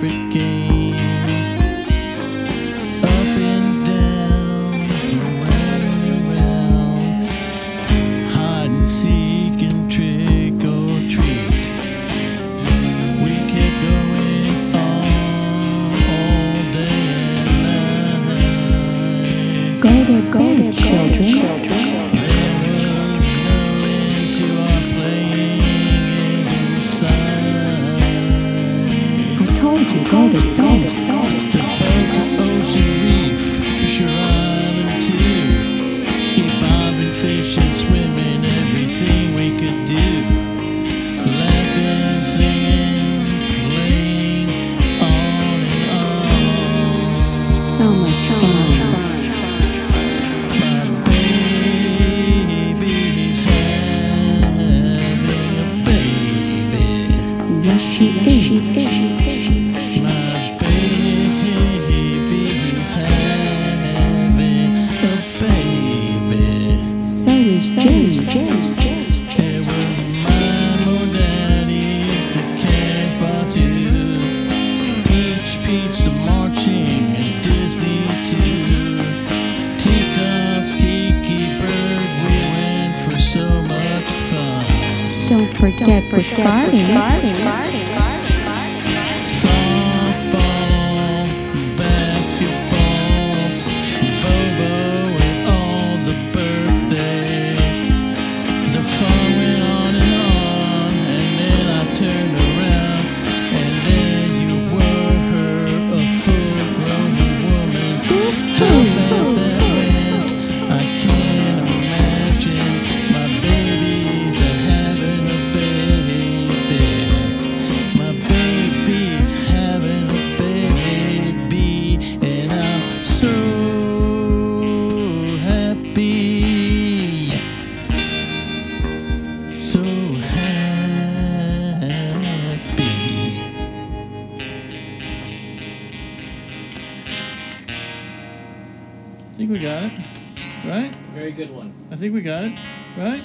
favorite games. Up and down, and. Hide and seek and trick or treat. We kept going on all day and night. Go to bed, go to children. children. Go to go to go to Ocean Reef, Fisher Island too. Fishing, swimming, everything we could do. Laughing, singing, on and on. baby. Yes, she is. James. It was mine or daddy's to cash bar too. Peach, peach, the marching and Disney too. Teacups, Tiki birds, we went for so much fun. Don't forget Busch Gardens. Softball, I think we got it. Right? Very good one. I think we got it. Right?